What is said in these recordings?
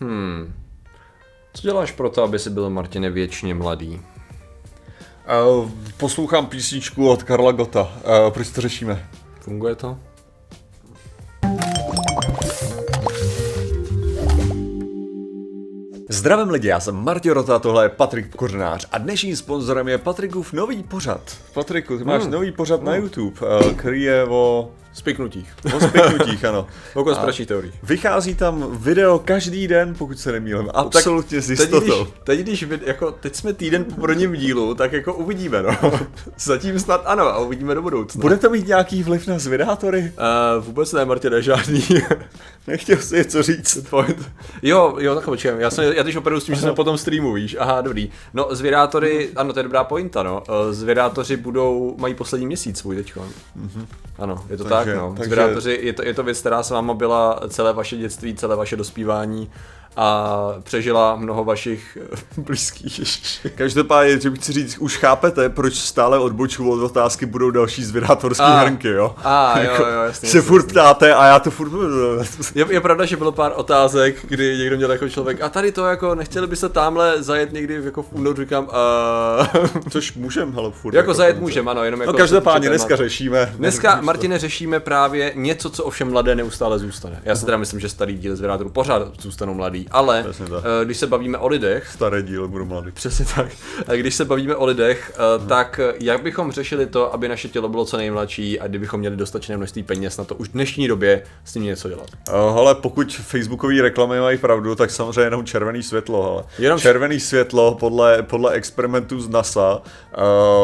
Hmm. Co děláš pro to, aby si byl, Martine, věčně mladý? Uh, poslouchám písničku od Karla Gota. Uh, proč to řešíme? Funguje to? Zdravím lidi, já jsem Martin Rota, tohle je Patrik Kořenář a dnešním sponzorem je Patrikův nový pořad. Patriku, ty máš Hmm. nový pořad na YouTube, uh, který je o, Spiknutích. o spiknutích, ano. A konspiračních teorií. Vychází tam video každý den, pokud se nemýlím, absolutně s Teď jistotou. když, teď, když jako, teď jsme týden po prvním dílu, tak jako uvidíme, no. Zatím snad ano a uvidíme do budoucna. Bude to mít nějaký vliv na zvědátory? Uh, vůbec ne, Martine, žádný. Nechtěl si něco říct. Point. Jo, jo, tak počkej, já, jsem, já teď operuju s tím, že jsme potom streamu, víš, aha, dobrý. No, zvědátory, ano, to je dobrá pointa, no. Eh, Zvědátoři budou, mají poslední měsíc svůj teďko. Ano, je to Takže- tak, no. takže- je to, je to věc, která s váma byla celé vaše dětství, celé vaše dospívání a přežila mnoho vašich eh, blízkých. Každopádně, že bych chci říct, už chápete, proč stále odbočuju od otázky budou další zvědátorské hrnky, jo? A, jo, Jako jo, jasně. Se furt ptáte a já to furt... Je, je pravda, že bylo pár otázek, kdy někdo měl jako člověk, a tady to jako, nechtěli by se tamhle zajet někdy jako v únoru, říkám, uh, Což můžem, hele, furt. jako zajet to- můžem, ano, jenom jako... No každopádně dneska řešíme. Dneska, Martine, řešíme právě něco, co ovšem mladé neustále zůstane. Já si teda myslím, že starý díl z Vyrátorů pořád zůstanou mladý, ale Přesně tak. eh, když se bavíme o lidech, Staré díl, budu mladý. Přesně tak. A Když se bavíme o lidech, eh, tak eh, jak bychom řešili to, aby naše tělo bylo co nejmladší a kdybychom měli dostatečné množství peněz na to už v dnešní době s tím něco dělat? Uh, hele, pokud facebookové reklamy mají pravdu, tak samozřejmě jenom červený světlo, hele. Jenom- Červený světlo podle, podle experimentů z NASA,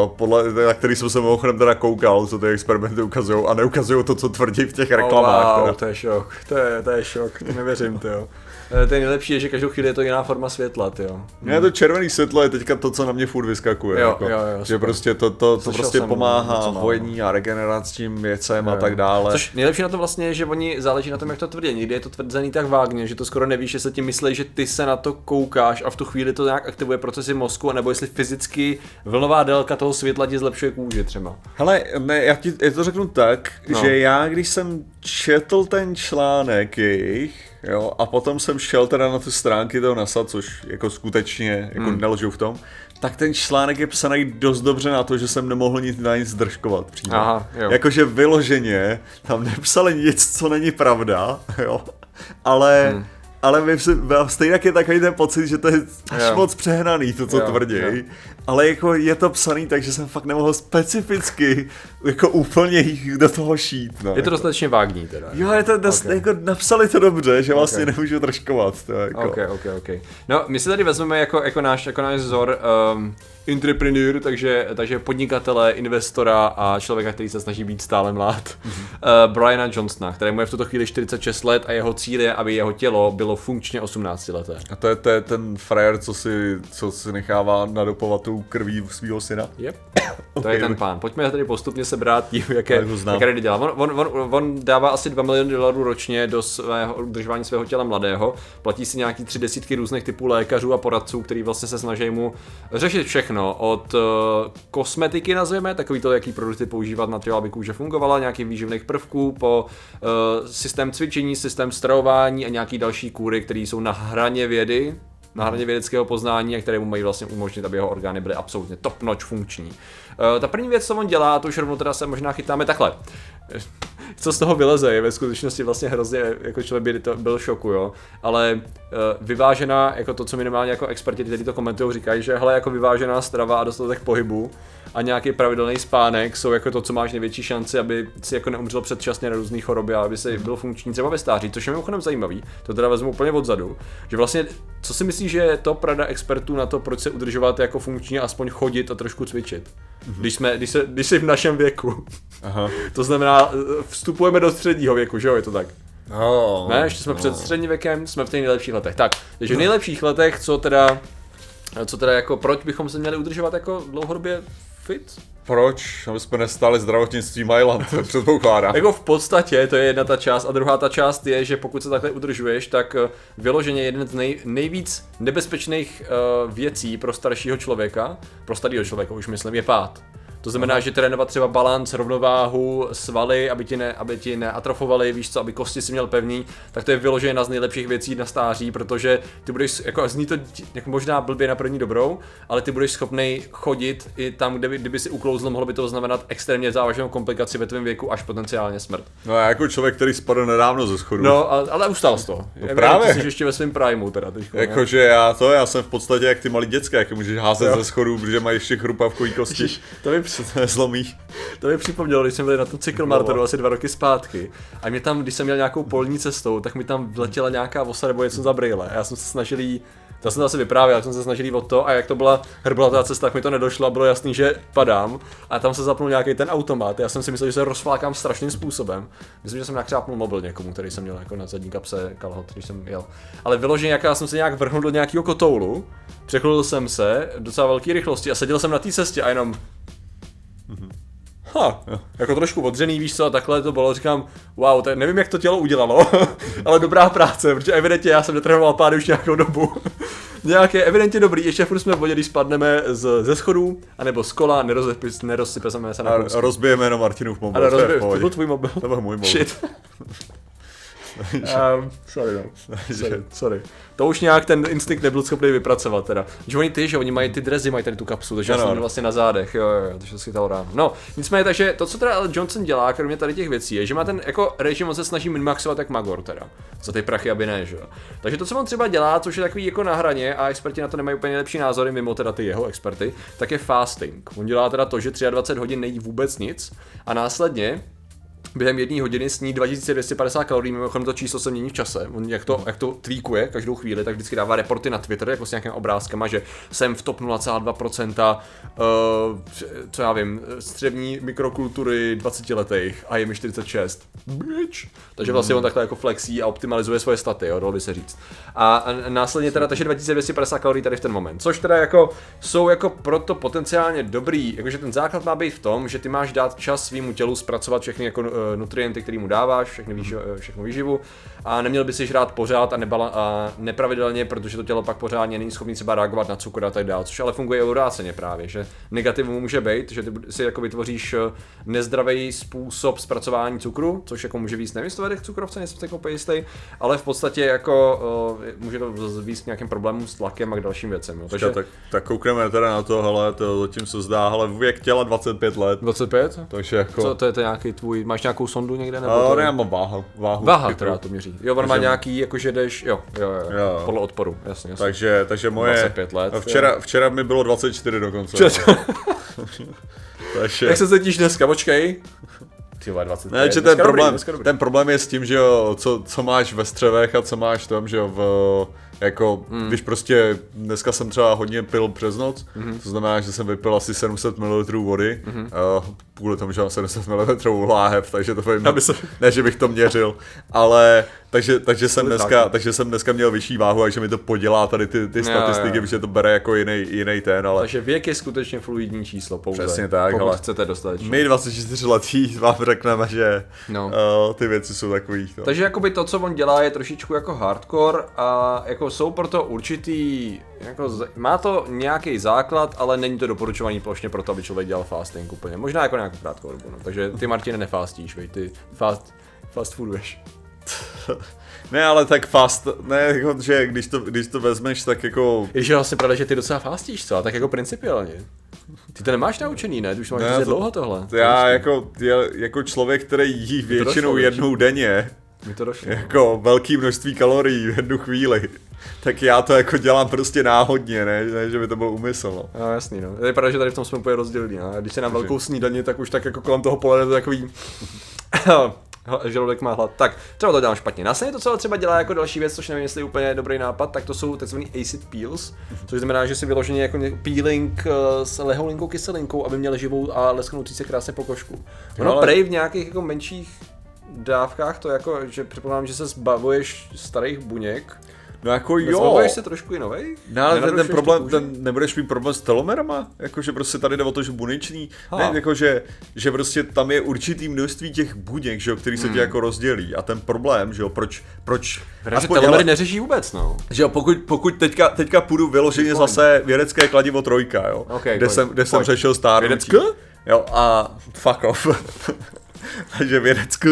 uh, podle, na který jsem se mimochodem teda koukal, co ty experimenty ukazují a neukazují to, co tvrdí v těch reklamách. Oh, wow, teda. to je šok, to je, to je šok, to nevěřím, to jo. To je nejlepší, je, že každou chvíli je to jiná forma světla, ty jo. Ne, to červený světlo je teďka to, co na mě furt vyskakuje. Jo, jako, jo, jo, že super. prostě to, to, to prostě pomáhá hojení a regeneračním věcem a Jo. tak dále. Což nejlepší na tom vlastně je, že oni záleží na tom, jak to tvrdí. Někdy je to tvrzený tak vágně, že to skoro nevíš, že se ti myslí, že ty se na to koukáš a v tu chvíli to nějak aktivuje procesy mozku, nebo jestli fyzicky vlnová délka toho světla ti zlepšuje kůži třeba. Hele, ne, já ti já to řeknu tak, no. že já, když jsem četl ten článek jejich, jo, a potom jsem šel teda na ty stránky toho NASA, což jako skutečně jako hmm. nelžou v tom, tak ten článek je psaný dost dobře na to, že jsem nemohl nic na nic zdržkovat přímo. Aha, jo. Jakože vyloženě tam nepsali nic, co není pravda, jo, ale... Hmm. Ale my stejně je takový ten pocit, že to je až Jo. moc přehnaný, to, co Jo, tvrdí. jo. Ale jako je to psaný tak, že jsem fakt nemohl specificky jako úplně jich do toho šít. No, Je to jako. dostatečně vágní teda. Jo, je to dost, Ok. jako napsali to dobře, že vlastně Ok. nemůžu troškovat. To, jako. Ok, ok, ok. No, my si tady vezmeme jako, jako, náš, jako náš vzor um, entrepreneur, takže, takže podnikatele, investora a člověka, který se snaží být stále mlád. Mm-hmm. Uh, Briana Johnsona, kterému je v tuto chvíli 46 let a jeho cíl je, aby jeho tělo bylo funkčně 18 leté. A to je, to je ten frajer, co si, co si nechává nadopovat tou krví svého syna. Yep. To Ok, je ten pán. Pojďme tady postupně sebrát tím, jaké, rady dělá. On, on, on, on, dává asi 2 miliony dolarů ročně do svého udržování svého těla mladého. Platí si nějaký tři desítky různých typů lékařů a poradců, který vlastně se snaží mu řešit všechno. Od uh, kosmetiky nazveme, takový to, jaký produkty používat na to, aby kůže fungovala, nějakých výživných prvků, po uh, systém cvičení, systém stravování a nějaký další kůry, které jsou na hraně vědy, na hraně vědeckého poznání a které mu mají vlastně umožnit, aby jeho orgány byly absolutně top notch funkční. Uh, ta první věc, co on dělá, to už rovnou teda se možná chytáme takhle. Co z toho vyleze, je ve skutečnosti vlastně hrozně, jako člověk by to byl šoku, jo. Ale uh, vyvážená, jako to, co minimálně jako experti, kteří to komentují, říkají, že hele, jako vyvážená strava a dostatek pohybu a nějaký pravidelný spánek jsou jako to, co máš největší šanci, aby si jako neumřel předčasně na různé choroby a aby si byl funkční třeba ve stáří, což je mimochodem zajímavý. To teda vezmu úplně odzadu, že vlastně, co si myslíš, že je to prada expertů na to, proč se udržovat jako funkčně, aspoň chodit a trošku cvičit? Když, jsme, když, se, když jsi v našem věku. Aha. To znamená, vstupujeme do středního věku, že jo, je to tak? No, Ne, ještě jsme před středním věkem, jsme v těch nejlepších letech. Tak, takže v nejlepších letech, co teda, co teda jako, proč bychom se měli udržovat jako dlouhodobě fit? Proč? Aby jsme nestáli zdravotnictví Mailand, předpokládám. Jako v podstatě, to je jedna ta část, a druhá ta část je, že pokud se takhle udržuješ, tak eh, vyloženě jeden z nej, nejvíc nebezpečných uh, věcí pro staršího člověka, pro starého člověka už myslím, je pád. To znamená, že trénovat třeba balans, rovnováhu, svaly, aby ti, ne, aby ti neatrofovali, víš co, aby kosti si měl pevný, tak to je vyloženě jedna z nejlepších věcí na stáří, protože ty budeš, jako zní to jako možná blbě na první dobrou, ale ty budeš schopný chodit i tam, kde by, kdyby si uklouzl, mohlo by to znamenat extrémně závažnou komplikaci ve tvém věku až potenciálně smrt. No a jako člověk, který spadl nedávno ze schodu. No, ale, ale ustál jsi to. No právě. Jsi ještě ve svém primu teda teďko, Jakože já to, já jsem v podstatě jak ty malí děcka, jak můžeš házet jo. ze schodu, protože mají ještě chrupavkový kosti. To mi, zlomí. To mi připomnělo, když jsme byli na tom cyklmartonu asi dva roky zpátky. A mě tam, když jsem měl nějakou polní cestou, tak mi tam vletěla nějaká vosa nebo něco za brýle. A já jsem se snažil jí to jsem to asi vyprávěl, jak jsem se snažil o to a jak to byla herbolatá cesta, tak mi to nedošlo a bylo jasný, že padám a tam se zapnul nějaký ten automat. Já jsem si myslel, že se rozflákám strašným způsobem. Myslím, že jsem třeba mobil někomu, který jsem měl jako na zadní kapse kalhot, když jsem jel. Ale vyloženě, jak já jsem se nějak vrhnul do nějakého kotoulu, přechlul jsem se docela velké rychlosti a seděl jsem na té cestě a jenom ha, jako trošku odřený, víš co, a takhle to bylo, říkám, wow, tak nevím, jak to tělo udělalo, ale dobrá práce, protože evidentně já jsem netrénoval pády už nějakou dobu. Nějaké evidentně dobrý, ještě furt jsme v bodě, když spadneme z, ze schodů, anebo z kola, nerozsypeme se na A rozbijeme jenom Martinův mobil. Ale rozbijeme, to byl tvůj mobil. To byl můj mobil. Shit. um, sorry, no. sorry, sorry. To už nějak ten instinkt nebyl schopný vypracovat teda. Že oni ty, že oni mají ty drezy, mají tady tu kapsu, takže no, jsem vlastně na zádech, jo, jo, takže si to ráno. No, nicméně, takže to, co teda Johnson dělá, kromě tady těch věcí, je, že má ten jako režim, on se snaží minmaxovat jak Magor teda, za ty prachy, aby ne, že jo. Takže to, co on třeba dělá, což je takový jako na hraně a experti na to nemají úplně lepší názory, mimo teda ty jeho experty, tak je fasting. On dělá teda to, že 23 hodin nejí vůbec nic a následně během jedné hodiny sní 2250 kalorií, mimochodem to číslo se mění v čase, on jak to, jak to tweakuje každou chvíli, tak vždycky dává reporty na Twitter, jako s nějakým obrázkama, že jsem v top 0,2%, uh, co já vím, střední mikrokultury 20 letých a je mi 46. Bitch. Takže vlastně on takhle jako flexí a optimalizuje svoje staty, jo, dalo by se říct. A, a následně teda, takže 2250 kalorií tady v ten moment, což teda jako jsou jako proto potenciálně dobrý, jakože ten základ má být v tom, že ty máš dát čas svýmu tělu zpracovat všechny jako Eh, nutrienty, který mu dáváš, všechny eh, všechno výživu a neměl by si žrát pořád a, nebala, a nepravidelně, protože to tělo pak pořádně není schopný třeba reagovat na cukr a tak dále, což ale funguje obráceně právě, že negativum může být, že ty si jako vytvoříš eh, nezdravý způsob zpracování cukru, což jako může víc nevím, jestli cukrovce, nejsem jako jistý, ale v podstatě jako uh, může to víc k nějakým problémům s tlakem a k dalším věcem. Jo. Takže... Tak, tak koukneme teda na to, hele, to zatím se zdá, ale věk těla 25 let. 25? Takže jako... Co to je to nějaký tvůj, máš nějakou sondu někde? Nebo to... ne, já mám váhu. Váhu, váha která to měří. Jo, on má nějaký, jakože jdeš, jo, jo, jo, jo, podle odporu, jasně, jasně. Takže, takže moje... 25 let. Včera, jo. včera mi bylo 24 dokonce. takže... Jak se cítíš dneska, počkej. Ty 25. Ne, že ten problém, dobrý, ten problém je s tím, že jo, co, co máš ve střevech a co máš v tom, že jo, v, jako, mm. když prostě dneska jsem třeba hodně pil přes noc, mm-hmm. to znamená, že jsem vypil asi 700 ml vody, mm-hmm. uh, kvůli tomu, že mám 700 ml láhev, takže to vím, se... ne, že bych to měřil, ale takže, takže, jsem dneska, takže jsem dneska měl vyšší váhu, takže mi to podělá tady ty, ty statistiky, protože to bere jako jiný, jiný ten, ale... Takže věk je skutečně fluidní číslo pouze, Přesně tak, pokud ale chcete dostat. My 24 letí vám řekneme, že no. uh, ty věci jsou takový. No. Takže jakoby to, co on dělá, je trošičku jako hardcore a jako jsou proto určitý, jako má to nějaký základ, ale není to doporučovaný plošně pro to, aby člověk dělal fasting úplně. Možná jako nějakou krátkou dobu. No. Takže ty Martine nefástíš, vej, ty fast, fast fooduješ. ne, ale tak fast, ne, jako, že když to, když to vezmeš, tak jako... Je, že vlastně pravda, že ty docela fastíš, co? Tak jako principiálně. Ty to nemáš naučený, ne? Ty už máš ne, to, dlouho tohle. To já jako, jako člověk, který jí většinou jednou denně, mi to došlo. Jako velké množství kalorií v jednu chvíli. Tak já to jako dělám prostě náhodně, ne, ne že by to bylo úmysl. No. no jasný, no. Je pravda, že tady v tom jsme úplně rozdělení. No. Když se nám velkou snídaně, tak už tak jako kolem toho pole to takový žaludek má hlad. Tak, třeba to dělám špatně. Následně to, co třeba dělá jako další věc, což nevím, jestli je úplně dobrý nápad, tak to jsou tzv. acid peels, což znamená, že si vyloženě jako peeling eh, s leholinkou kyselinkou, aby měl živou a lesknoucí se krásně pokožku. Ono ale... prej v nějakých jako menších dávkách to jako, že předpokládám, že se zbavuješ starých buněk, No jako jo. Zbavuješ se trošku i novej? No ale ten, ten problém, ten, nebudeš mít problém s telomerama? Jakože prostě tady jde o to, že buněčný, ha. ne, jakože, že prostě tam je určitý množství těch buněk, že jo, který se hmm. ti jako rozdělí. A ten problém, že jo, proč, proč... Aspoň, telomery ale, neřeší vůbec, no. Že jo, pokud, pokud teďka, teďka půjdu vyloženě zase vědecké kladivo trojka, jo, okay, kde, jsem, kde jsem řešil stárnutí. Vědecké? Jo, a fuck off. Takže vědecku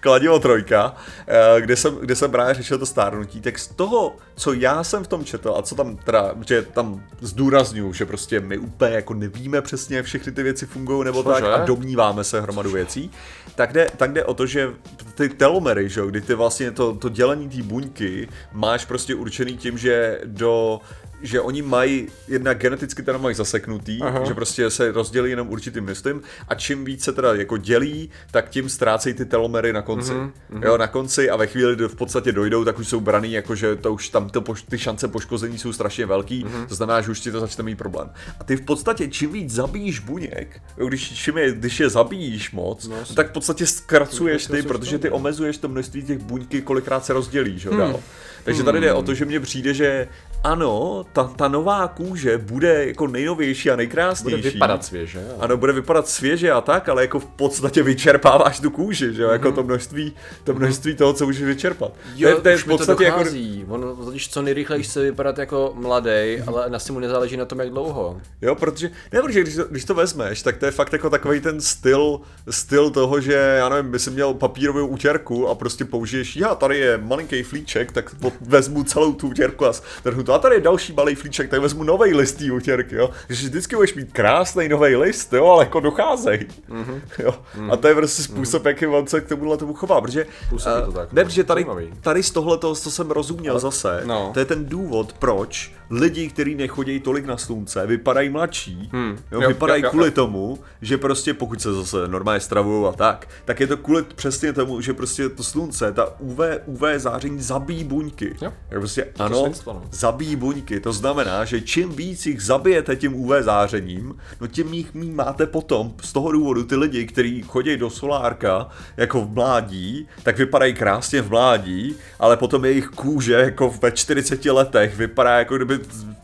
kladivo trojka, eh, kde jsem, kde jsem právě řešil to stárnutí, tak z toho, co já jsem v tom četl a co tam teda, že tam zdůraznuju, že prostě my úplně jako nevíme přesně, jak všechny ty věci fungují nebo Cože? tak a domníváme se hromadu věcí, tak jde, tak jde o to, že ty telomery, že jo, kdy ty vlastně to, to dělení té buňky máš prostě určený tím, že do že oni mají jednak geneticky teda mají zaseknutý, Aha. že prostě se rozdělí jenom určitým množstvím a čím víc se teda jako dělí, tak tím ztrácejí ty telomery na konci. Mm-hmm. Jo, na konci a ve chvíli, kdy v podstatě dojdou, tak už jsou braný, jakože to už tam to, poš- ty šance poškození jsou strašně velký, mm-hmm. to znamená, že už ti to začne mít problém. A ty v podstatě čím víc zabíjíš buněk, jo, když, čím je, když je zabíjíš moc, no, tak v podstatě zkracuješ ty, protože ty omezuješ to množství těch buňky, kolikrát se rozdělí, že jo, dál. Takže tady jde o to, že mně přijde, že ano, ta, ta nová kůže bude jako nejnovější a nejkrásnější. Bude vypadat svěže, jo. Ano, bude vypadat svěže a tak, ale jako v podstatě vyčerpáváš tu kůži, že jo, jako to množství, to množství toho, co můžeš vyčerpat. Jo, to, je- to je v mi to podstatě jako, dochází. On totiž co nejrychleji chce vypadat jako mladý, ale na mu nezáleží na tom, jak dlouho. jo, protože, ne, protože když to, když to vezmeš, tak to je fakt jako takový ten styl, styl toho, že, já nevím, by si měl papírovou utěrku a prostě použiješ, já, tady je malinký flíček, tak vezmu celou tu utěrku a strhnu to. A tady je další malý flíček, tak vezmu nový list té utěrky, jo. Takže vždycky budeš mít krásný nový list, jo, ale jako docházej. Mm-hmm. Jo. A to je prostě způsob, jaký on se k tomuhle tomu chová, protože, Působí to eh, tak, ne, no. protože tady, tady z tohle co jsem rozuměl zase, no. to je ten důvod, proč lidi, kteří nechodí tolik na slunce, vypadají mladší, hmm. jo, Jo, vypadají jo, jo, kvůli jo. tomu, že prostě pokud se zase normálně stravují a tak, tak je to kvůli přesně tomu, že prostě to slunce, ta UV, UV záření zabíjí buňky. Jo. Jo, prostě ano, no. Zabíjí buňky. To znamená, že čím víc jich zabijete tím UV zářením, no tím jich mí máte potom. Z toho důvodu ty lidi, kteří chodí do solárka jako v mládí, tak vypadají krásně v mládí, ale potom jejich kůže jako ve 40 letech vypadá jako kdyby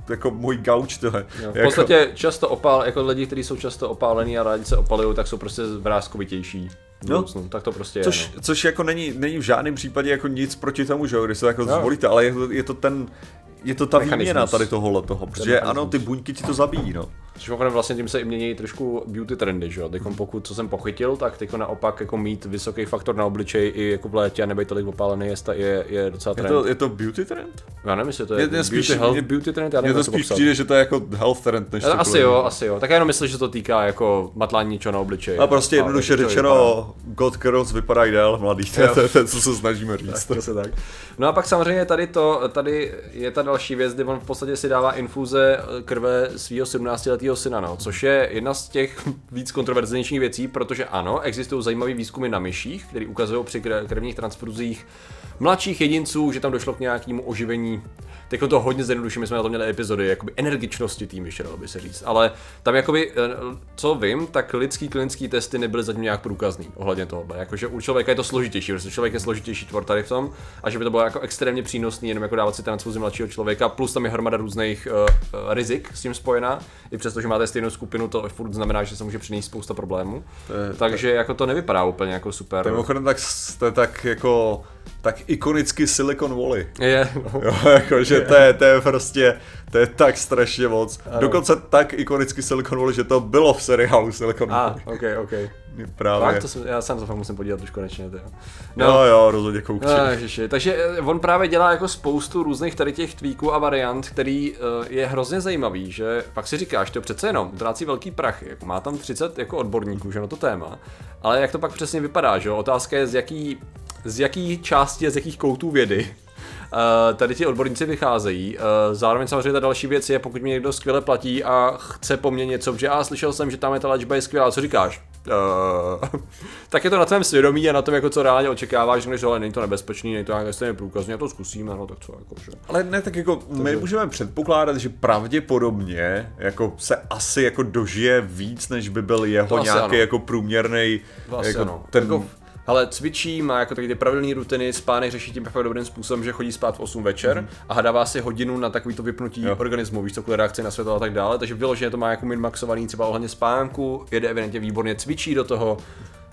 jako můj gauč tohle. Jo, v jako, podstatě často opál, jako lidi, kteří jsou často opálení a rádi se opalují, tak jsou prostě vrázkovitější. No. budoucnu. Tak to prostě Což, je. No. což jako není, není v žádném případě jako nic proti tomu, že jo, když se jako Jo. zvolíte, ale je to, je to ten, je to ta Mechanismus. výměna tady tohohle toho, protože ano, ty buňky ti to zabijí, no. Což mimochodem vlastně tím se i mění trošku beauty trendy, že jo. Teď pokud, co jsem pochytil, tak teď naopak jako mít vysoký faktor na obličeji i jako v létě a nebejt tolik opálený je, je, je docela Je trend. to, je to beauty trend? Já nevím, jestli to je, Je- je beauty, spíš- health, je- beauty trend, já nevím, to to spíš přijde, že to je jako health trend, než cokoliv Asi jo, asi jo. Tak já jenom myslím, že to týká jako matlání něčeho na obličeji. A prostě no. jednoduše to řečeno, God Girls vypadají déle mladý, to je, to je to, co se snažíme říct. Přesně tak. No a pak samozřejmě tady to, tady je ta další věc, kdy on v podstatě si dává infuze krve svého 17-letého syna, no, což je jedna z těch víc kontroverznějších věcí, protože ano, existují zajímavé výzkumy na myších, které ukazují při kre- krevních transfuzích mladších jedinců, že tam došlo k nějakému oživení. Teď to hodně zjednoduším, my jsme na to měli epizody, jakoby energičnosti té myši, dalo by se říct. Ale tam jakoby, eh, co vím, tak lidský klinický testy nebyly zatím nějak průkazný ohledně tohohle. Jakože u člověka je to složitější, protože člověk je složitější tvor tady v tom a že by to bylo jako extrémně přínosný, jenom jako dávat si transfuzi mladšího člověka, plus tam je hromada různých uh, uh, rizik s tím spojená. I přesto, že máte stejnou skupinu, to furt znamená, že se může přinést spousta problémů. je- Takže jako to nevypadá úplně jako super. To je mimochodem tak, to je tak jako, tak ikonicky Silicon Valley. Je, no. Jo, jako, že to je, to je prostě, to je tak strašně moc. Dokonce tak ikonicky Silicon Valley, že to bylo v seriálu Silicon A, Valley. ok, ok. Právě. Fakt, to jsem, já sám to fakt musím podívat už konečně. Tyjo. No jo, rozhodně koukči. No, ježiši. Takže eh, on právě dělá jako spoustu různých tady těch tweaků a variant, který uh, je hrozně zajímavý, že pak si říkáš, to přece jenom utrácí velký prach, jako má tam 30 jako odborníků, že na to téma, ale jak to pak přesně vypadá, že jo? Otázka je, z jaký, z jaký části a z jakých koutů vědy Uh, tady ti odborníci vycházejí. Uh, zároveň samozřejmě ta další věc je, pokud mě někdo skvěle platí a chce po mně něco, že a slyšel jsem, že tam ta léčba je skvělá, co říkáš? Uh, tak je to na tvém svědomí a na tom, jako co reálně očekáváš, že ale není to nebezpečný, není to nějak stejně průkazně, já to zkusíme, no tak co, jako, že. Ale ne, tak jako my můžeme předpokládat, že pravděpodobně jako se asi jako dožije víc, než by byl jeho nějaký ano. jako průměrný jako ano. ten Jako, ale cvičí, má jako taky ty pravidelné rutiny, spánek řeší tím fakt dobrým způsobem, že chodí spát v 8 večer mm. a hadává si hodinu na takový to vypnutí Jo. organismu, víš kvůli reakci na světlo a tak dále, takže vyloženě to má jako min maxovaný třeba ohledně spánku, jede evidentně výborně, cvičí do toho,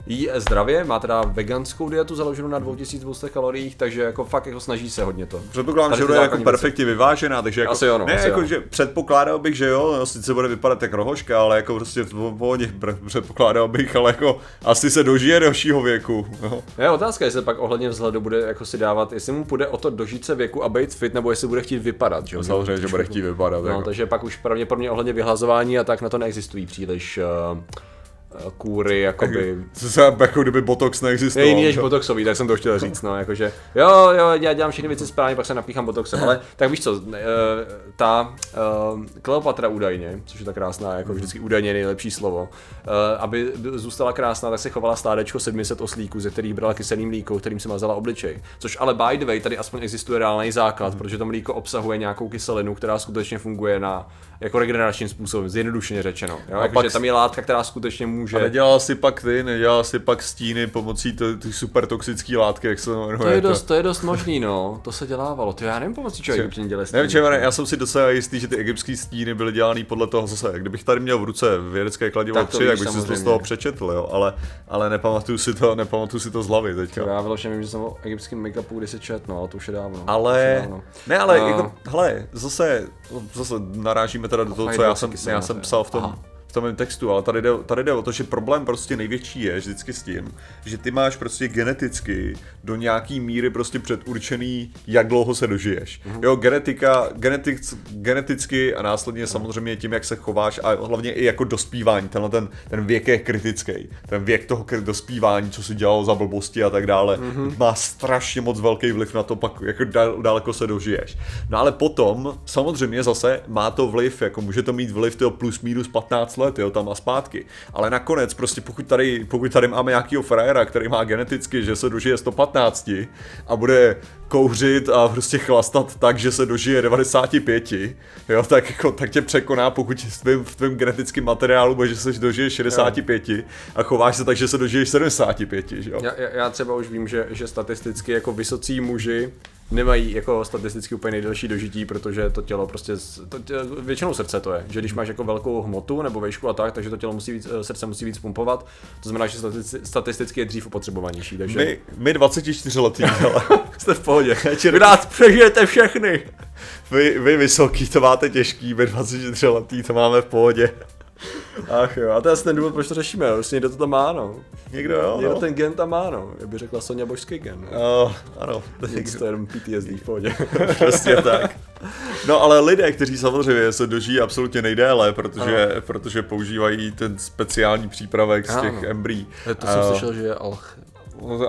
jí zdravě, má teda veganskou dietu založenou na 2200 kaloriích, takže jako fakt jako snaží se hodně to. Předpokládám, že bude jako perfektně vyvážená, takže jako, Asi jo, no, ne, asi jako, že předpokládal bych, že jo, no, sice bude vypadat jak rohoška, ale jako prostě v pohodě předpokládal bych, ale jako asi se dožije dalšího věku. No. Je otázka, jestli pak ohledně vzhledu bude jako si dávat, jestli mu půjde o to dožít se věku a být fit, nebo jestli bude chtít vypadat, že jo? Samozřejmě, že bude chtít vypadat. No, jako. takže pak už pravděpodobně ohledně vyhlazování a tak na to neexistují příliš uh, kůry, jakoby... Co se jako kdyby Botox Je neexistoval. jiný než botoxový, tak jsem to chtěl říct, no, jakože, jo, jo, já dělám všechny věci správně, pak se napíchám botoxem, ale tak víš co, eh, ta uh, Kleopatra údajně, což je ta krásná, jako vždycky údajně nejlepší slovo, eh, aby zůstala krásná, tak se chovala stádečko 700 oslíků, ze kterých brala kyselý mlíko, kterým se mazala obličej. Což ale by the way, tady aspoň existuje reálný základ, protože to mlíko obsahuje nějakou kyselinu, která skutečně funguje na jako regeneračním způsobem, zjednodušeně řečeno. Jo? Jako, pak že tam je látka, která skutečně může. A nedělal si pak ty, nedělal si pak stíny pomocí ty, ty super toxické látky, jak se to jmenuje. To je, dost, to je dost možný, no. To se dělávalo. To já nevím pomocí čeho egyptěni dělali. Nevím, čemu, já jsem si docela jistý, že ty egyptské stíny byly dělané podle toho zase. Kdybych tady měl v ruce vědecké kladivo Tak to 3, tak bych si to z toho přečetl, jo, ale, ale nepamatuju si to, nepamatuju si to z hlavy teďka. Já vyloženě vím, že jsem o egyptském make-upu kdysi čet, no, ale to už je dávno. Ale, dávno. ne, ale A- jako, hele, zase, zase narážíme teda do toho, co já jsem, já jsem psal v tom. V tom textu, ale tady jde, tady jde o to, že problém prostě největší je vždycky s tím, že ty máš prostě geneticky do nějaký míry prostě předurčený, jak dlouho se dožiješ. Mhm. Jo, genetika, genetic, geneticky a následně samozřejmě tím, jak se chováš a hlavně i jako dospívání, tenhle ten, ten věk je kritický. Ten věk toho dospívání, co si dělal za blbosti a tak dále, Mhm. má strašně moc velký vliv na to, pak jako dal, daleko se dožiješ. No ale potom, samozřejmě zase má to vliv, jako může to mít vliv toho plus minus 15 let, jo, tam a zpátky. Ale nakonec prostě pokud tady, pokud tady máme nějakýho frajera, který má geneticky, že se dožije 115 a bude kouřit a prostě chlastat tak, že se dožije 95, jo, tak, jako, tak tě překoná, pokud v tvém, v tvém genetickém materiálu bude, že se dožije 65 a chováš se tak, že se dožiješ 75, že jo. Já, já, já třeba už vím, že, že statisticky jako vysocí muži nemají jako statisticky úplně nejdelší dožití, protože to tělo prostě, to tě, většinou srdce to je, že když máš jako velkou hmotu nebo vejšku a tak, takže to tělo musí víc, eh, srdce musí víc pumpovat, to znamená, že statisticky, statisticky je dřív opotřebovanější, takže My, my 24 letý, ale jste v pohodě, vy nás přežijete všechny. vy, vy vysoký to máte těžký, my 24 letý to máme v pohodě. Ach jo, a to je asi ten důvod, proč to řešíme, prostě někdo to tam má, no. Někdo jo, Někdo no. ten gen tam má, no. Jak by řekla Sonja Božský gen. No. Uh, ano, to je jenom PTSD v pohodě. přesně tak. No ale lidé, kteří samozřejmě se dožijí absolutně nejdéle, protože, protože používají ten speciální přípravek z těch Ano. embryí. To jsem slyšel, že je alch.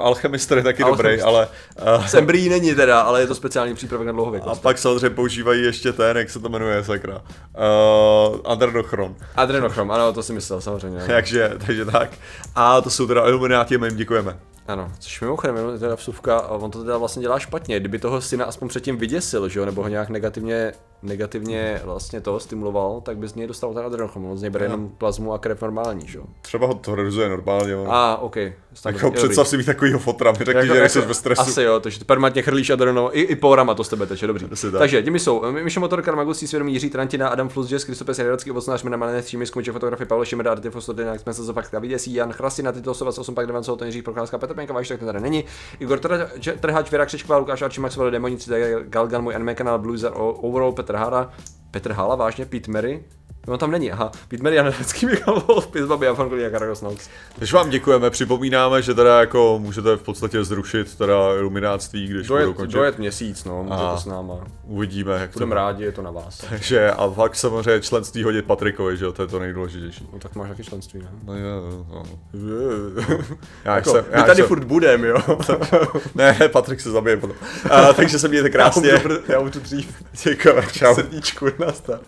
Alchemistr je taky Alchemist. dobrý, ale uh, Z embryí není teda, ale je to speciální přípravek na a dlouhověkost. pak samozřejmě používají ještě ten, jak se to jmenuje, sakra. Uh, adrenochron. Adrenochrom, ano, to si myslel, samozřejmě. Takže, takže tak. A to jsou teda ilumináti, my jim děkujeme. ano. což mimochodem, jenom teda vsuvka, a on to teda vlastně dělá špatně. Kdyby toho syna aspoň předtím vyděsil, že jo, nebo ho nějak negativně, negativně vlastně to stimuloval, tak by z něj dostal ten adrenochrom. On z něj bere jenom plazmu a krev normální, že jo. Třeba ho to normálně. ono. A, OK. Jako představ si mít takovýho fotra, mi řekni, Jako- že nejsi jako- ve stresu. Asi jo, takže permanentně chrlíš adreno, i, i porama to z tebe teče, dobře. Tak. Takže těmi jsou Mišo Motor, Karmagustí, Svědomí, Jiří Trantina, Adam Flus, Jess, Kristopes, Jarocký, ovocnář, Mina Malene, Třími, Skumiče, fotografie, Pavel Šimeda, Artifo, Stodina, jak jsme se zofakt, Viděsí, Jan Chrasina, Tito, Sovas, 8, pak 9, to Jiří Procházka, Petr Pěnka, Váš, tak ten tady není. Igor Trha- Trhač, Věra Křečková, Lukáš Arči, Maxwell, Demonici, Galgan, můj anime kanál, Bluezer, Overall, Petr Hára, Petr Hala, vážně, Pete Mary, No tam není, aha. Pete Mary, Jan Hlecký, Michal Wolf, a Fankolí a Karagos Nox. Takže vám děkujeme, připomínáme, že teda jako můžete v podstatě zrušit teda ilumináctví, když budou Dojet, končit. dojet měsíc, no, může Aha. to s náma. Uvidíme, jak to Budeme rádi, je to na vás. Takže a pak samozřejmě členství hodit Patrikovi, že jo, to je to nejdůležitější. No tak máš taky členství, ne? No, jo, no. Jako, Já jsem, my já tady jsem, furt budem, jo. Ne, Patrik se zabije potom. A, takže se mějte krásně. Já umřu dřív. Děkujeme, čau. Srdíčku, nastat.